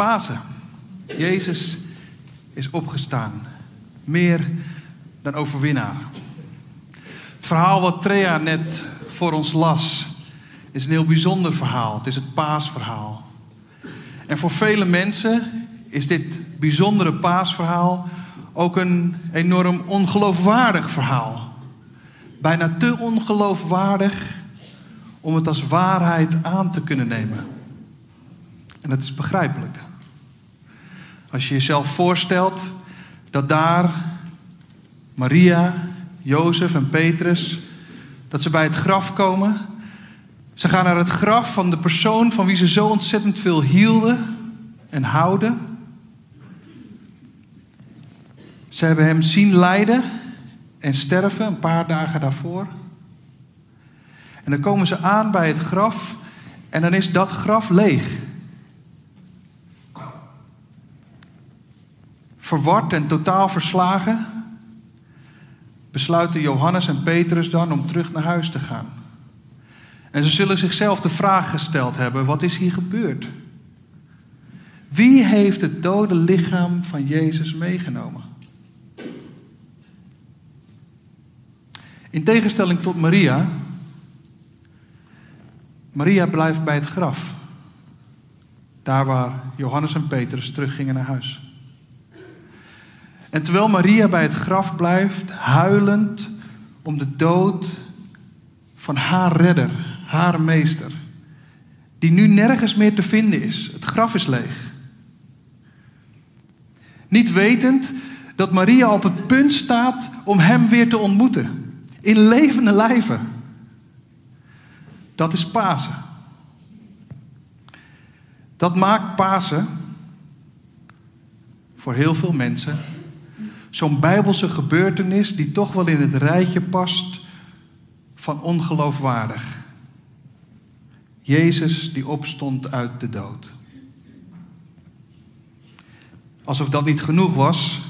Pasen. Jezus is opgestaan. Meer dan overwinnaar. Het verhaal wat Trea net voor ons las, is een heel bijzonder verhaal. Het is het paasverhaal. En voor vele mensen is dit bijzondere paasverhaal ook een enorm ongeloofwaardig verhaal. Bijna te ongeloofwaardig om het als waarheid aan te kunnen nemen. En dat is begrijpelijk. Als je jezelf voorstelt dat daar Maria, Jozef en Petrus, dat ze bij het graf komen. Ze gaan naar het graf van de persoon van wie ze zo ontzettend veel hielden en houden. Ze hebben hem zien lijden en sterven een paar dagen daarvoor. En dan komen ze aan bij het graf en dan is dat graf leeg. Verward en totaal verslagen besluiten Johannes en Petrus dan om terug naar huis te gaan. En ze zullen zichzelf de vraag gesteld hebben: wat is hier gebeurd? Wie heeft het dode lichaam van Jezus meegenomen? In tegenstelling tot Maria, Maria blijft bij het graf. Daar waar Johannes en Petrus teruggingen naar huis. En terwijl Maria bij het graf blijft, huilend om de dood van haar redder, haar meester, die nu nergens meer te vinden is. Het graf is leeg. Niet wetend dat Maria op het punt staat om hem weer te ontmoeten. In levende lijven. Dat is Pasen. Dat maakt Pasen voor heel veel mensen zo'n bijbelse gebeurtenis die toch wel in het rijtje past van ongeloofwaardig. Jezus die opstond uit de dood. Alsof dat niet genoeg was,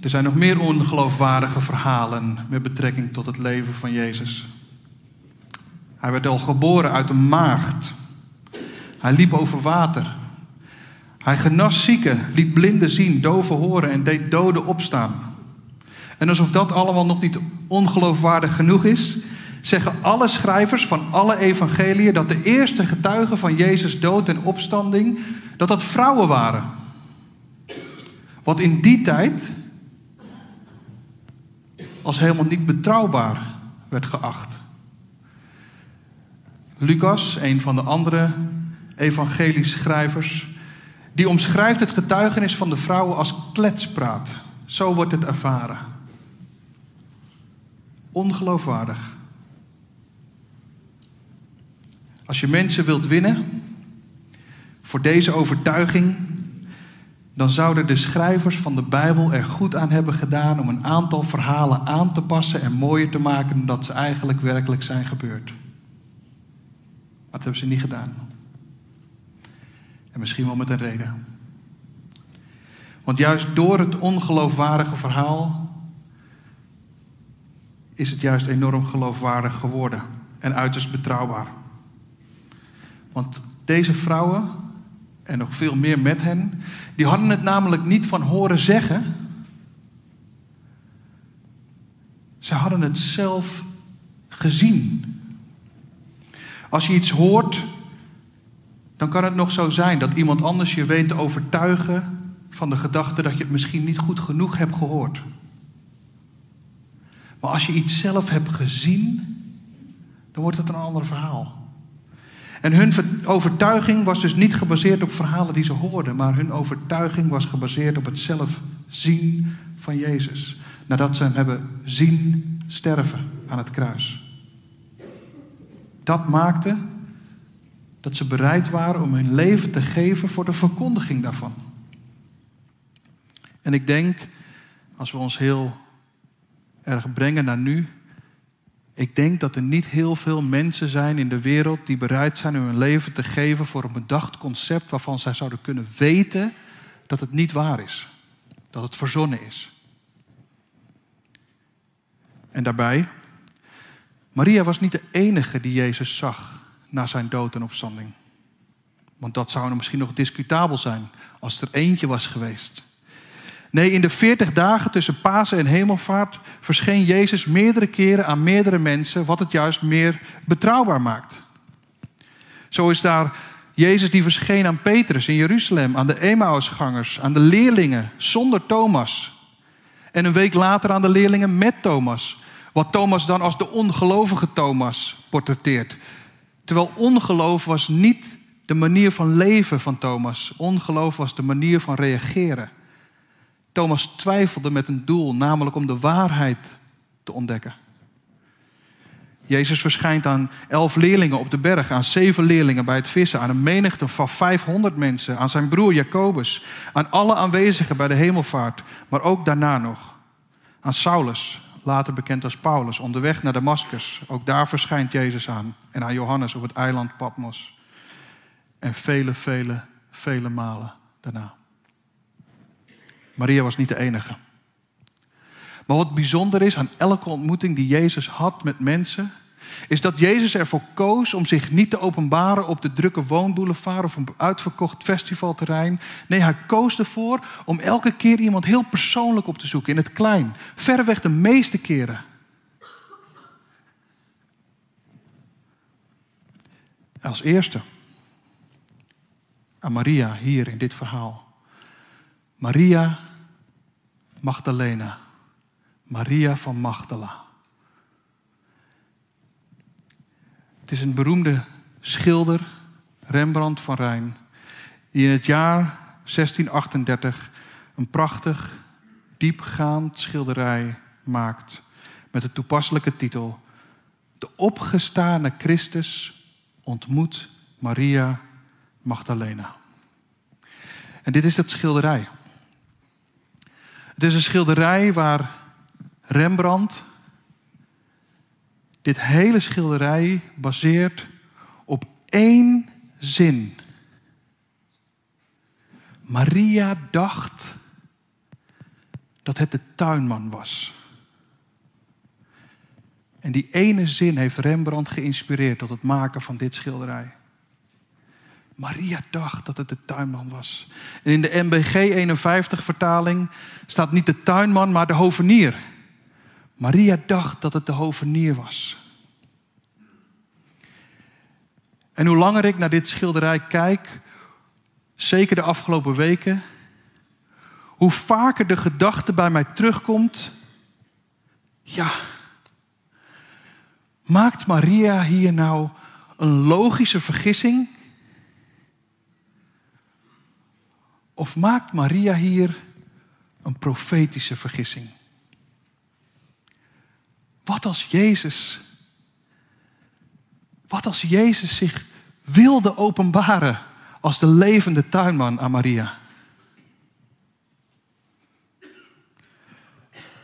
er zijn nog meer ongeloofwaardige verhalen met betrekking tot het leven van Jezus. Hij werd al geboren uit een maagd. Hij liep over water. Hij genas zieken, liet blinden zien, doven horen en deed doden opstaan. En alsof dat allemaal nog niet ongeloofwaardig genoeg is, zeggen alle schrijvers van alle evangeliën dat de eerste getuigen van Jezus dood en opstanding, dat dat vrouwen waren. Wat in die tijd als helemaal niet betrouwbaar werd geacht. Lucas, een van de andere evangelische schrijvers, die omschrijft het getuigenis van de vrouwen als kletspraat. Zo wordt het ervaren. Ongeloofwaardig. Als je mensen wilt winnen voor deze overtuiging, dan zouden de schrijvers van de Bijbel er goed aan hebben gedaan om een aantal verhalen aan te passen en mooier te maken dan dat ze eigenlijk werkelijk zijn gebeurd. Maar dat hebben ze niet gedaan. En misschien wel met een reden. Want juist door het ongeloofwaardige verhaal is het juist enorm geloofwaardig geworden en uiterst betrouwbaar. Want deze vrouwen, en nog veel meer met hen, die hadden het namelijk niet van horen zeggen. Ze hadden het zelf gezien. Als je iets hoort dan kan het nog zo zijn dat iemand anders je weet te overtuigen van de gedachte dat je het misschien niet goed genoeg hebt gehoord. Maar als je iets zelf hebt gezien, dan wordt het een ander verhaal. En hun overtuiging was dus niet gebaseerd op verhalen die ze hoorden, maar hun overtuiging was gebaseerd op het zelf zien van Jezus. Nadat ze hem hebben zien sterven aan het kruis. Dat maakte dat ze bereid waren om hun leven te geven voor de verkondiging daarvan. En ik denk, als we ons heel erg brengen naar nu, ik denk dat er niet heel veel mensen zijn in de wereld die bereid zijn om hun leven te geven voor een bedacht concept waarvan zij zouden kunnen weten dat het niet waar is, dat het verzonnen is. En daarbij, Maria was niet de enige die Jezus zag na zijn dood en opstanding. Want dat zou misschien nog discutabel zijn als er eentje was geweest. Nee, in de veertig dagen tussen Pasen en Hemelvaart verscheen Jezus meerdere keren aan meerdere mensen, wat het juist meer betrouwbaar maakt. Zo is daar Jezus die verscheen aan Petrus in Jeruzalem, aan de Emmausgangers, aan de leerlingen zonder Thomas. En een week later aan de leerlingen met Thomas. Wat Thomas dan als de ongelovige Thomas portretteert. Terwijl ongeloof was niet de manier van leven van Thomas. Ongeloof was de manier van reageren. Thomas twijfelde met een doel, namelijk om de waarheid te ontdekken. Jezus verschijnt aan elf leerlingen op de berg, aan zeven leerlingen bij het vissen, aan een menigte van 500 mensen, aan zijn broer Jacobus, aan alle aanwezigen bij de hemelvaart, maar ook daarna nog. Aan Saulus, later bekend als Paulus, onderweg naar Damascus. Ook daar verschijnt Jezus aan. En aan Johannes op het eiland Patmos. En vele, vele, vele malen daarna. Maria was niet de enige. Maar wat bijzonder is aan elke ontmoeting die Jezus had met mensen, is dat Jezus ervoor koos om zich niet te openbaren op de drukke woonboulevard of een uitverkocht festivalterrein. Nee, hij koos ervoor om elke keer iemand heel persoonlijk op te zoeken, in het klein. Verreweg de meeste keren. Als eerste aan Maria hier in dit verhaal. Maria Magdalena. Maria van Magdala. Het is een beroemde schilder, Rembrandt van Rijn, die in het jaar 1638 een prachtig, diepgaand schilderij maakt met de toepasselijke titel De opgestane Christus ontmoet Maria Magdalena. En dit is het schilderij. Het is een schilderij waar Rembrandt dit hele schilderij baseert op één zin. Maria dacht dat het de tuinman was. En die ene zin heeft Rembrandt geïnspireerd tot het maken van dit schilderij. Maria dacht dat het de tuinman was. En in de MBG 51 vertaling staat niet de tuinman, maar de hovenier. Maria dacht dat het de hovenier was. En hoe langer ik naar dit schilderij kijk, zeker de afgelopen weken, hoe vaker de gedachte bij mij terugkomt: ja, maakt Maria hier nou een logische vergissing? Of maakt Maria hier een profetische vergissing? Wat als Jezus, wat als Jezus zich wilde openbaren als de levende tuinman aan Maria?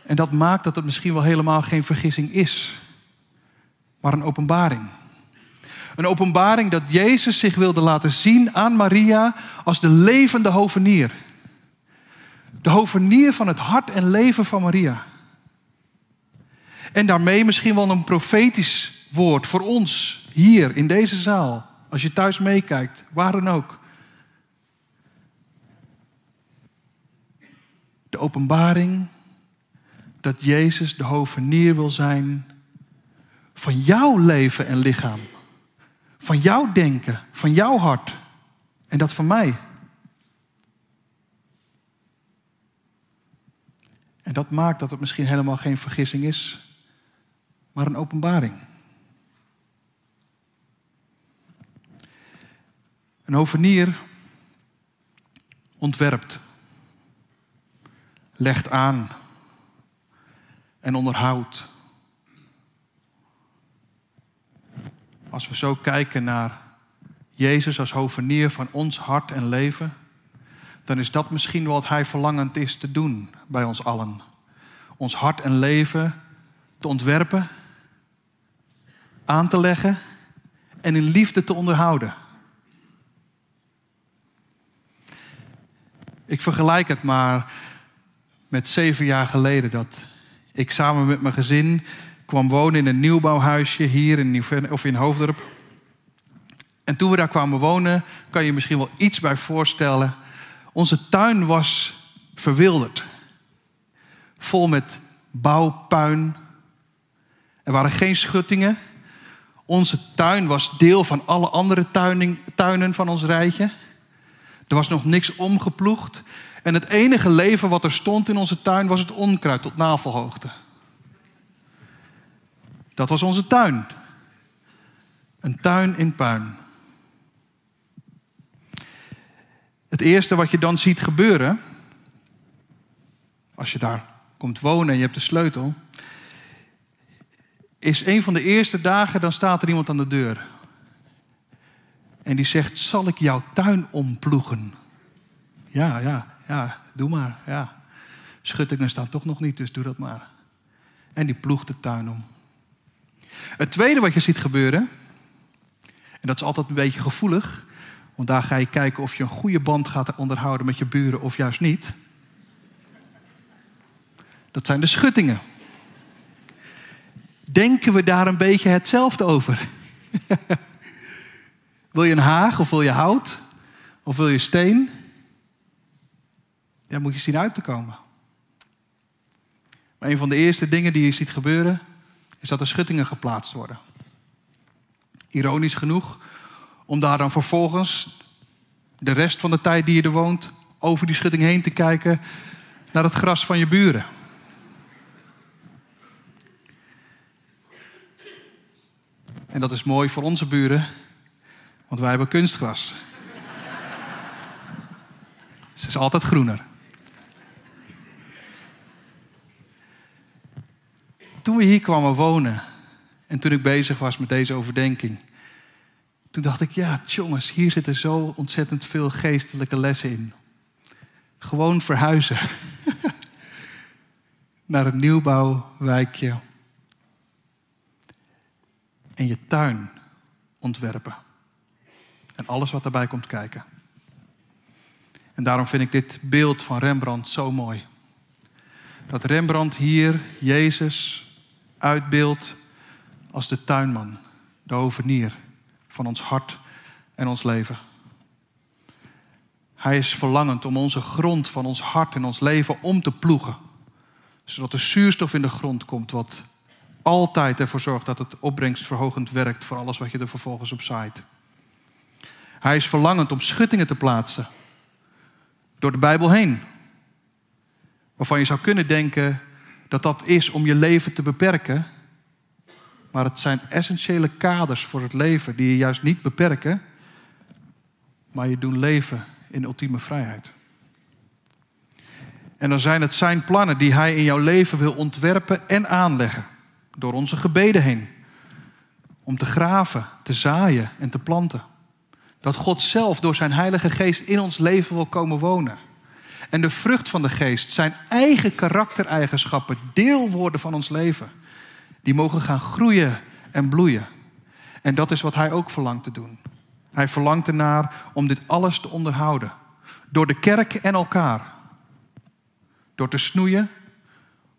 En dat maakt dat het misschien wel helemaal geen vergissing is, maar een openbaring. Een openbaring dat Jezus zich wilde laten zien aan Maria als de levende hovenier. De hovenier van het hart en leven van Maria. En daarmee misschien wel een profetisch woord voor ons hier in deze zaal. Als je thuis meekijkt, waar dan ook. De openbaring dat Jezus de hovenier wil zijn van jouw leven en lichaam. Van jouw denken, van jouw hart. En dat van mij. En dat maakt dat het misschien helemaal geen vergissing is, maar een openbaring. Een hovenier ontwerpt, legt aan en onderhoudt. Als we zo kijken naar Jezus als hovenier van ons hart en leven, dan is dat misschien wat Hij verlangend is te doen bij ons allen. Ons hart en leven te ontwerpen, aan te leggen en in liefde te onderhouden. Ik vergelijk het maar met zeven jaar geleden dat ik samen met mijn gezin kwam wonen in een nieuwbouwhuisje hier in, of in Hoofddorp. En toen we daar kwamen wonen, kan je je misschien wel iets bij voorstellen. Onze tuin was verwilderd. Vol met bouwpuin. Er waren geen schuttingen. Onze tuin was deel van alle andere tuinen van ons rijtje. Er was nog niks omgeploegd. En het enige leven wat er stond in onze tuin was het onkruid tot navelhoogte. Dat was onze tuin. Een tuin in puin. Het eerste wat je dan ziet gebeuren, als je daar komt wonen en je hebt de sleutel, is een van de eerste dagen, dan staat er iemand aan de deur. En die zegt, zal ik jouw tuin omploegen? Ja, ja, ja, doe maar, ja. Schuttingen staan toch nog niet, dus doe dat maar. En die ploegt de tuin om. Het tweede wat je ziet gebeuren, en dat is altijd een beetje gevoelig, want daar ga je kijken of je een goede band gaat onderhouden met je buren of juist niet. Dat zijn de schuttingen. Denken we daar een beetje hetzelfde over? wil je een haag of wil je hout? Of wil je steen? Dan moet je zien uit te komen. Maar een van de eerste dingen die je ziet gebeuren, is dat er schuttingen geplaatst worden. Ironisch genoeg, om daar dan vervolgens de rest van de tijd die je er woont, over die schutting heen te kijken naar het gras van je buren. En dat is mooi voor onze buren, want wij hebben kunstgras. Het is altijd groener. Toen we hier kwamen wonen en toen ik bezig was met deze overdenking, toen dacht ik, ja, jongens, hier zitten zo ontzettend veel geestelijke lessen in. Gewoon verhuizen naar een nieuwbouwwijkje en je tuin ontwerpen. En alles wat daarbij komt kijken. En daarom vind ik dit beeld van Rembrandt zo mooi. Dat Rembrandt hier Jezus uitbeeldt als de tuinman, de hovenier van ons hart en ons leven. Hij is verlangend om onze grond van ons hart en ons leven om te ploegen. Zodat de zuurstof in de grond komt, wat altijd ervoor zorgt dat het opbrengstverhogend werkt voor alles wat je er vervolgens op zaait. Hij is verlangend om schuttingen te plaatsen door de Bijbel heen. Waarvan je zou kunnen denken dat dat is om je leven te beperken. Maar het zijn essentiële kaders voor het leven die je juist niet beperken, maar je doen leven in ultieme vrijheid. En dan zijn het zijn plannen die hij in jouw leven wil ontwerpen en aanleggen. Door onze gebeden heen. Om te graven, te zaaien en te planten. Dat God zelf door zijn Heilige Geest in ons leven wil komen wonen. En de vrucht van de Geest, zijn eigen karaktereigenschappen, deel worden van ons leven. Die mogen gaan groeien en bloeien. En dat is wat Hij ook verlangt te doen. Hij verlangt ernaar om dit alles te onderhouden. Door de kerk en elkaar. Door te snoeien,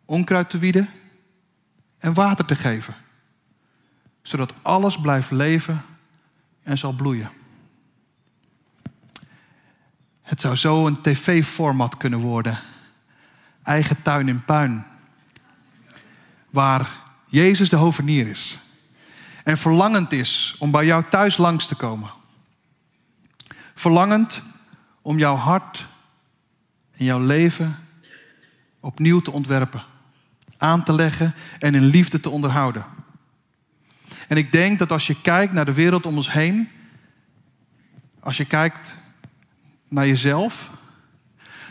onkruid te wieden en water te geven. Zodat alles blijft leven en zal bloeien. Het zou zo een tv-format kunnen worden. Eigen tuin in puin. Waar Jezus de hovenier is. En verlangend is om bij jou thuis langs te komen. Verlangend om jouw hart en jouw leven opnieuw te ontwerpen. Aan te leggen en in liefde te onderhouden. En ik denk dat als je kijkt naar de wereld om ons heen. Als je kijkt naar jezelf,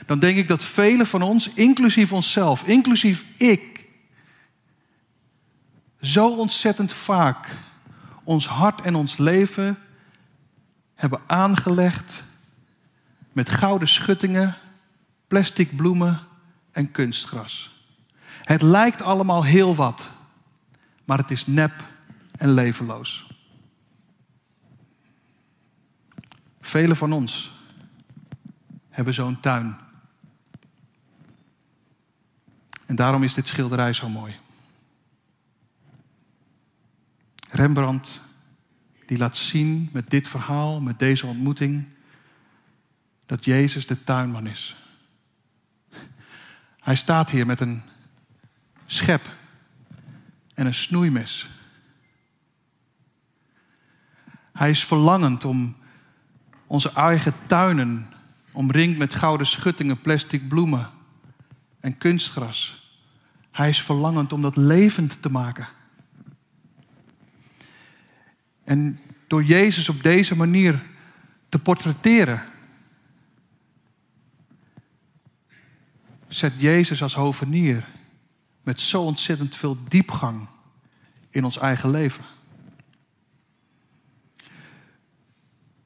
dan denk ik dat velen van ons, inclusief onszelf, inclusief ik, zo ontzettend vaak ons hart en ons leven hebben aangelegd met gouden schuttingen, plastic bloemen en kunstgras. Het lijkt allemaal heel wat, maar het is nep en levenloos. Velen van ons hebben zo'n tuin. En daarom is dit schilderij zo mooi. Rembrandt die laat zien met dit verhaal, met deze ontmoeting, dat Jezus de tuinman is. Hij staat hier met een schep en een snoeimes. Hij is verlangend om onze eigen tuinen, omringd met gouden schuttingen, plastic bloemen en kunstgras. Hij is verlangend om dat levend te maken. En door Jezus op deze manier te portretteren, zet Jezus als hovenier met zo ontzettend veel diepgang in ons eigen leven.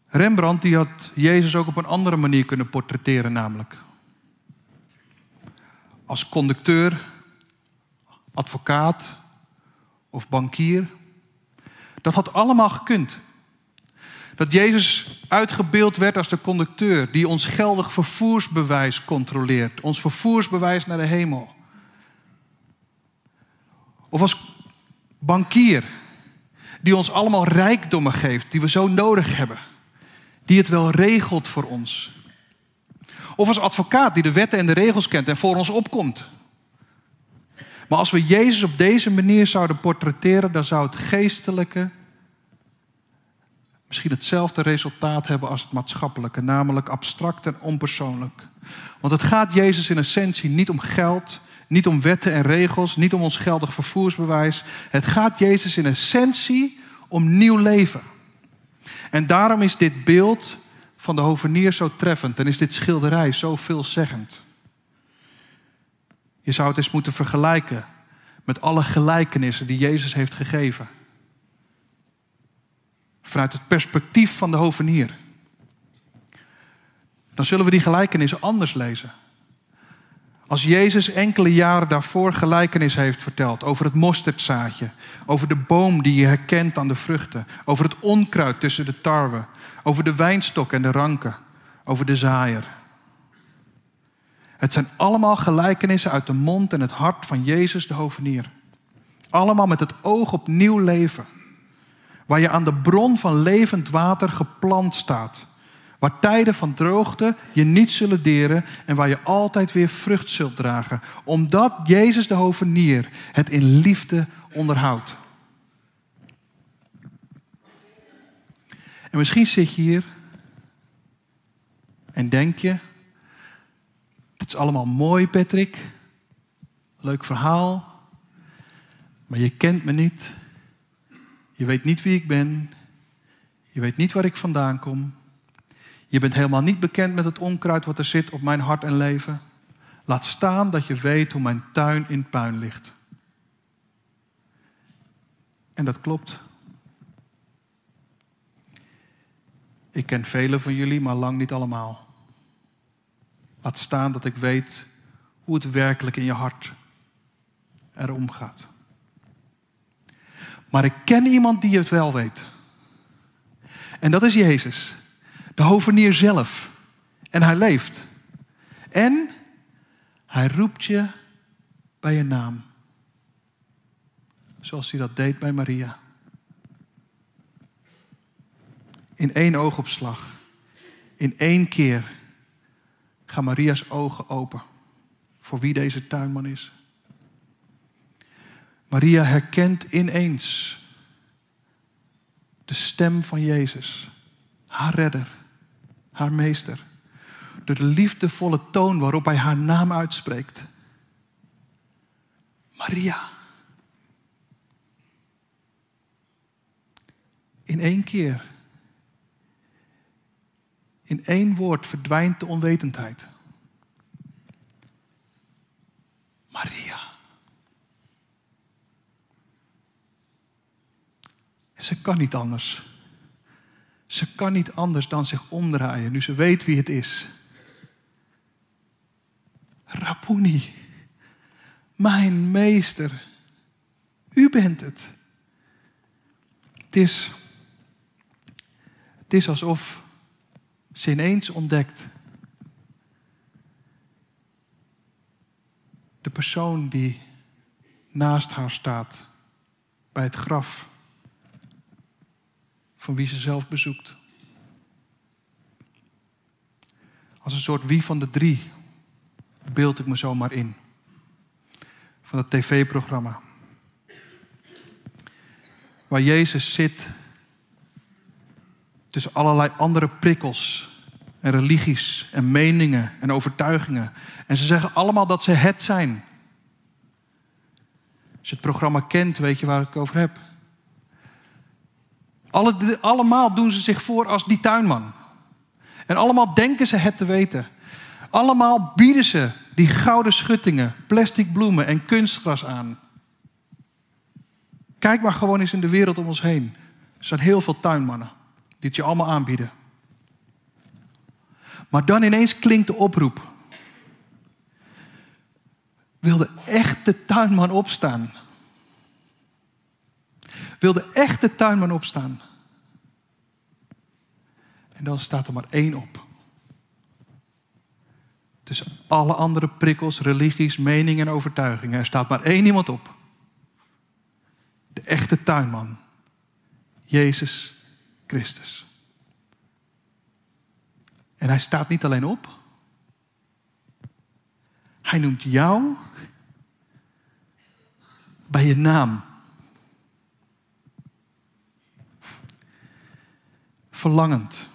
Rembrandt die had Jezus ook op een andere manier kunnen portretteren, namelijk als conducteur, advocaat of bankier. Dat had allemaal gekund. Dat Jezus uitgebeeld werd als de conducteur die ons geldig vervoersbewijs controleert, ons vervoersbewijs naar de hemel. Of als bankier die ons allemaal rijkdommen geeft die we zo nodig hebben, die het wel regelt voor ons. Of als advocaat die de wetten en de regels kent en voor ons opkomt. Maar als we Jezus op deze manier zouden portretteren, dan zou het geestelijke misschien hetzelfde resultaat hebben als het maatschappelijke, namelijk abstract en onpersoonlijk. Want het gaat Jezus in essentie niet om geld, niet om wetten en regels, niet om ons geldig vervoersbewijs. Het gaat Jezus in essentie om nieuw leven. En daarom is dit beeld van de hovenier zo treffend en is dit schilderij zo veelzeggend. Je zou het eens moeten vergelijken met alle gelijkenissen die Jezus heeft gegeven. Vanuit het perspectief van de hovenier. Dan zullen we die gelijkenissen anders lezen. Als Jezus enkele jaren daarvoor gelijkenis heeft verteld over het mosterdzaadje, over de boom die je herkent aan de vruchten, over het onkruid tussen de tarwe, over de wijnstok en de ranken, over de zaaier. Het zijn allemaal gelijkenissen uit de mond en het hart van Jezus de hovenier. Allemaal met het oog op nieuw leven, waar je aan de bron van levend water geplant staat Waar tijden van droogte je niet zullen deren en waar je altijd weer vrucht zult dragen. Omdat Jezus de hovenier het in liefde onderhoudt. En misschien zit je hier en denk je, het is allemaal mooi Patrick, leuk verhaal, maar je kent me niet. Je weet niet wie ik ben. Je weet niet waar ik vandaan kom. Je bent helemaal niet bekend met het onkruid wat er zit op mijn hart en leven. Laat staan dat je weet hoe mijn tuin in puin ligt. En dat klopt. Ik ken velen van jullie, maar lang niet allemaal. Laat staan dat ik weet hoe het werkelijk in je hart erom gaat. Maar ik ken iemand die het wel weet. En dat is Jezus de hovenier zelf. En hij leeft. En hij roept je bij je naam. Zoals hij dat deed bij Maria. In één oogopslag, in één keer, gaan Maria's ogen open voor wie deze tuinman is. Maria herkent ineens de stem van Jezus, haar redder haar meester. Door de liefdevolle toon waarop hij haar naam uitspreekt. Maria. In één keer. In één woord verdwijnt de onwetendheid. Maria. En ze kan niet anders Ze kan niet anders dan zich omdraaien nu ze weet wie het is. Rabuni, mijn meester, u bent het. Het is, het is alsof ze ineens ontdekt. De persoon die naast haar staat bij het graf van wie ze zelf bezoekt. Als een soort wie van de drie beeld ik me zomaar in. Van het tv-programma. Waar Jezus zit tussen allerlei andere prikkels en religies en meningen en overtuigingen. En ze zeggen allemaal dat ze het zijn. Als je het programma kent, weet je waar ik het over heb. Alle, allemaal doen ze zich voor als die tuinman. En allemaal denken ze het te weten. Allemaal bieden ze die gouden schuttingen, plastic bloemen en kunstgras aan. Kijk maar gewoon eens in de wereld om ons heen. Er zijn heel veel tuinmannen die het je allemaal aanbieden. Maar dan ineens klinkt de oproep. Wil de echte tuinman opstaan? Wil de echte tuinman opstaan? En dan staat er maar één op. Tussen alle andere prikkels, religies, meningen en overtuigingen. Er staat maar één iemand op. De echte tuinman. Jezus Christus. En hij staat niet alleen op. Hij noemt jou bij je naam. Verlangend.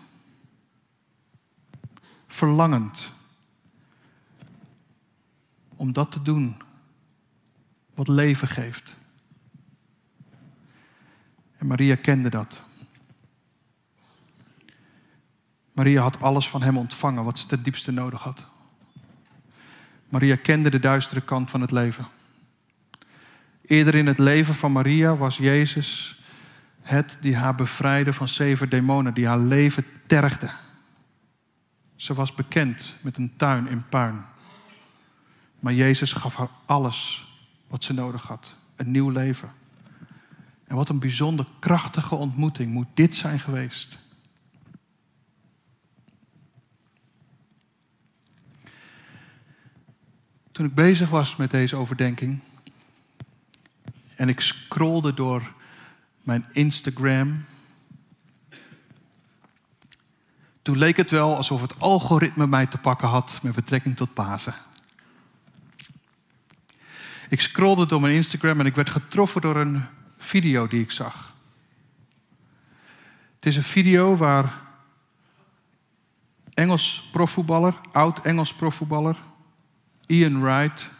Verlangend. Om dat te doen wat leven geeft. En Maria kende dat. Maria had alles van hem ontvangen wat ze ten diepste nodig had. Maria kende de duistere kant van het leven. Eerder in het leven van Maria was Jezus het die haar bevrijdde van zeven demonen, die haar leven tergde. Ze was bekend met een tuin in puin. Maar Jezus gaf haar alles wat ze nodig had: een nieuw leven. En wat een bijzonder krachtige ontmoeting moet dit zijn geweest. Toen ik bezig was met deze overdenking en ik scrolde door mijn Instagram, toen leek het wel alsof het algoritme mij te pakken had met betrekking tot Pasen. Ik scrolde door mijn Instagram en ik werd getroffen door een video die ik zag. Het is een video waar Engels profvoetballer, oud Engels profvoetballer, Ian Wright,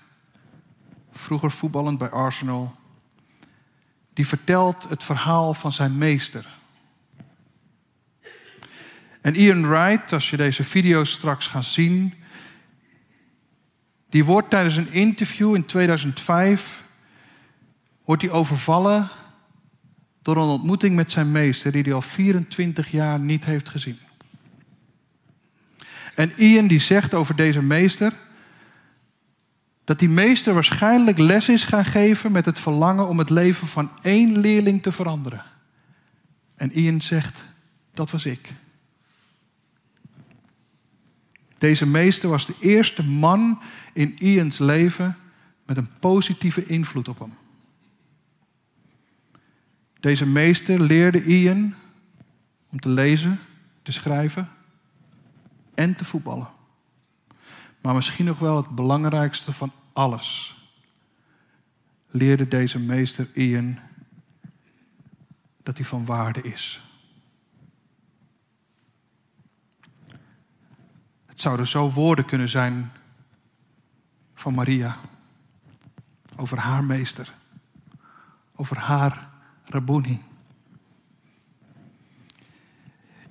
vroeger voetballend bij Arsenal, die vertelt het verhaal van zijn meester. En Ian Wright, als je deze video straks gaat zien, die wordt tijdens een interview in 2005 wordt hij overvallen door een ontmoeting met zijn meester die hij al 24 jaar niet heeft gezien. En Ian die zegt over deze meester dat die meester waarschijnlijk les is gaan geven met het verlangen om het leven van één leerling te veranderen. En Ian zegt, dat was ik. Deze meester was de eerste man in Ians leven met een positieve invloed op hem. Deze meester leerde Ian om te lezen, te schrijven en te voetballen. Maar misschien nog wel het belangrijkste van alles. Leerde deze meester Ian dat hij van waarde is. Het zouden zo woorden kunnen zijn van Maria. Over haar meester. Over haar Rabuni.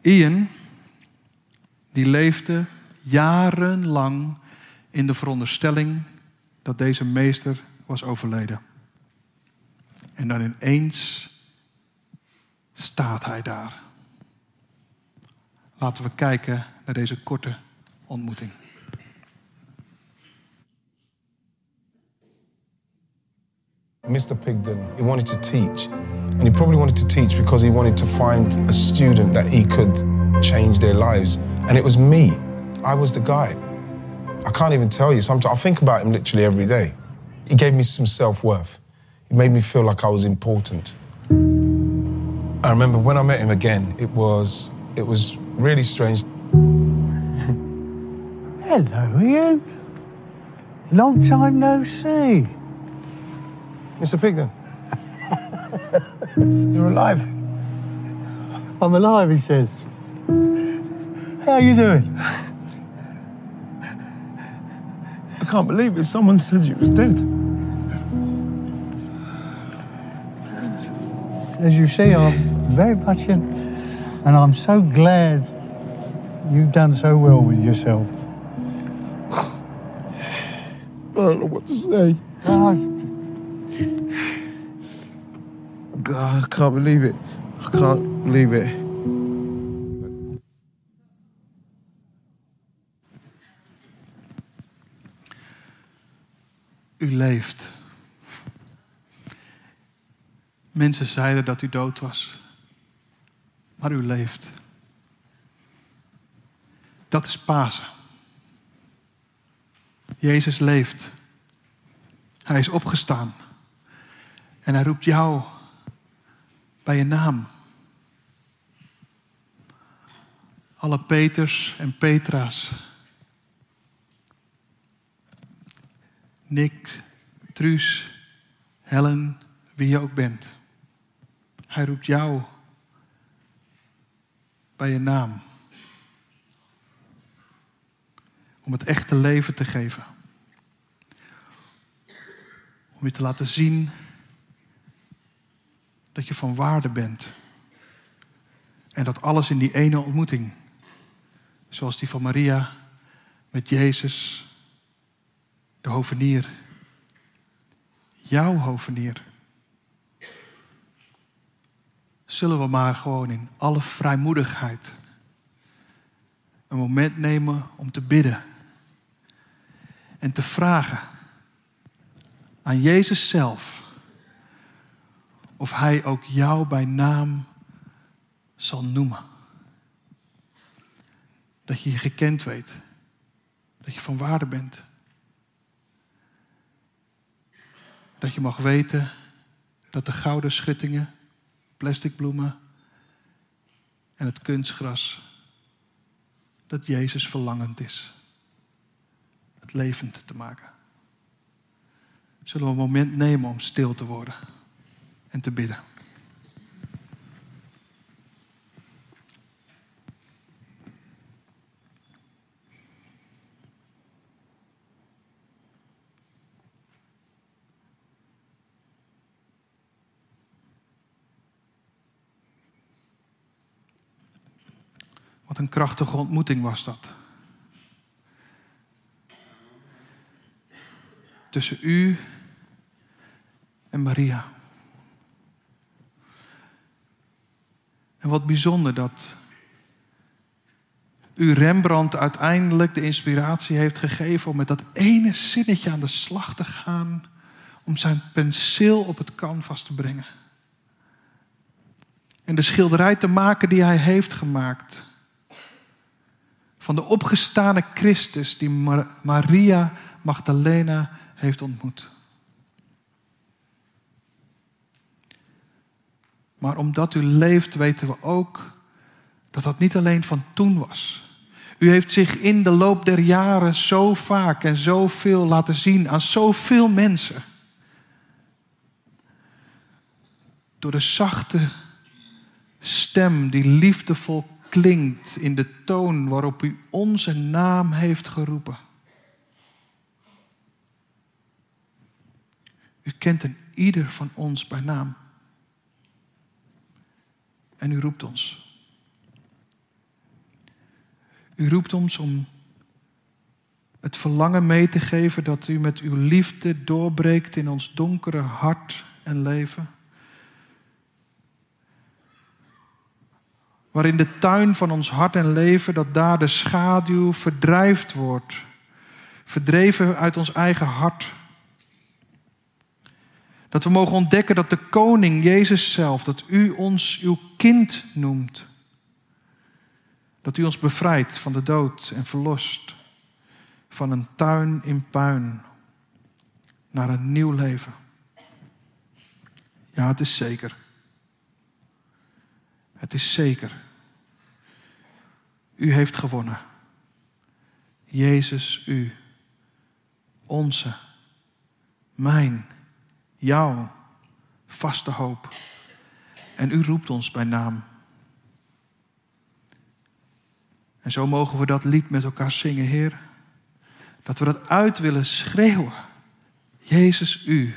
Ian, die leefde jarenlang in de veronderstelling dat deze meester was overleden. En dan ineens staat hij daar. Laten we kijken naar deze korte ontmoeting. Mr. Pigden, he wanted to teach. And he probably wanted to teach because he wanted to find a student that he could change their lives. And it was me. I was the guy. I can't even tell you. Sometimes I think about him literally every day. He gave me some self worth. He made me feel like I was important. I remember when I met him again, it was it was really strange. Hello, Ian. Long time no see. Mr. Pigden, you're alive. I'm alive, he says. How are you doing? I can't believe it. Someone said you was dead. As you see, I'm very much in, and I'm so glad you've done so well with yourself. I don't know what to say. God, I can't believe it. I can't believe it. Leeft. Mensen zeiden dat u dood was, maar u leeft. Dat is Pasen. Jezus leeft. Hij is opgestaan. En hij roept jou bij je naam. Alle Peters en Petra's. Nick, Truus, Helen, wie je ook bent. Hij roept jou bij je naam. Om het echte leven te geven. Om je te laten zien dat je van waarde bent. En dat alles in die ene ontmoeting, zoals die van Maria met Jezus, de hovenier, jouw hovenier, zullen we maar gewoon in alle vrijmoedigheid een moment nemen om te bidden en te vragen aan Jezus zelf of Hij ook jou bij naam zal noemen. Dat je je gekend weet, dat je van waarde bent. Dat je mag weten dat de gouden schuttingen, plastic bloemen en het kunstgras, dat Jezus verlangend is. Het levend te maken. Zullen we een moment nemen om stil te worden en te bidden. Wat een krachtige ontmoeting was dat. Tussen u en Maria. En wat bijzonder dat u Rembrandt uiteindelijk de inspiratie heeft gegeven om met dat ene zinnetje aan de slag te gaan, om zijn penseel op het canvas te brengen. En de schilderij te maken die hij heeft gemaakt. Van de opgestane Christus die Maria Magdalena heeft ontmoet. Maar omdat u leeft, weten we ook dat dat niet alleen van toen was. U heeft zich in de loop der jaren zo vaak en zoveel laten zien aan zoveel mensen. Door de zachte stem die liefdevol klinkt in de toon waarop u onze naam heeft geroepen. U kent een ieder van ons bij naam. En u roept ons. U roept ons om het verlangen mee te geven dat u met uw liefde doorbreekt in ons donkere hart en leven. Waarin de tuin van ons hart en leven, dat daar de schaduw verdrijft wordt. Verdreven uit ons eigen hart. Dat we mogen ontdekken dat de koning, Jezus zelf, dat u ons uw kind noemt. Dat u ons bevrijdt van de dood en verlost. Van een tuin in puin naar een nieuw leven. Ja, het is zeker. Het is zeker. U heeft gewonnen. Jezus, u. Onze. Mijn. Jouw. Vaste hoop. En u roept ons bij naam. En zo mogen we dat lied met elkaar zingen, Heer. Dat we dat uit willen schreeuwen. Jezus, u,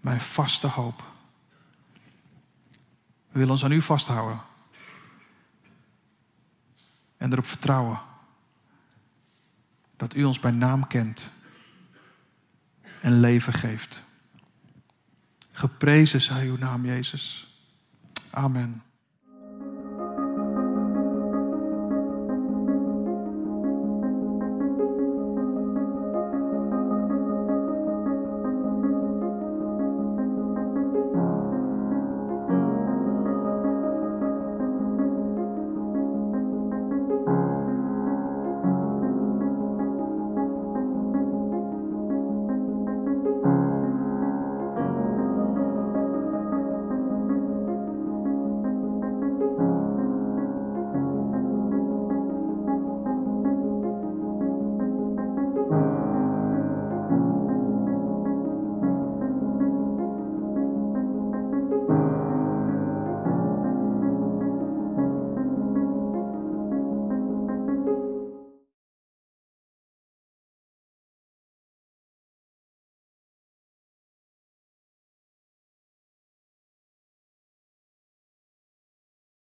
mijn vaste hoop. We willen ons aan u vasthouden. En erop vertrouwen dat u ons bij naam kent en leven geeft. Geprezen zij uw naam, Jezus. Amen.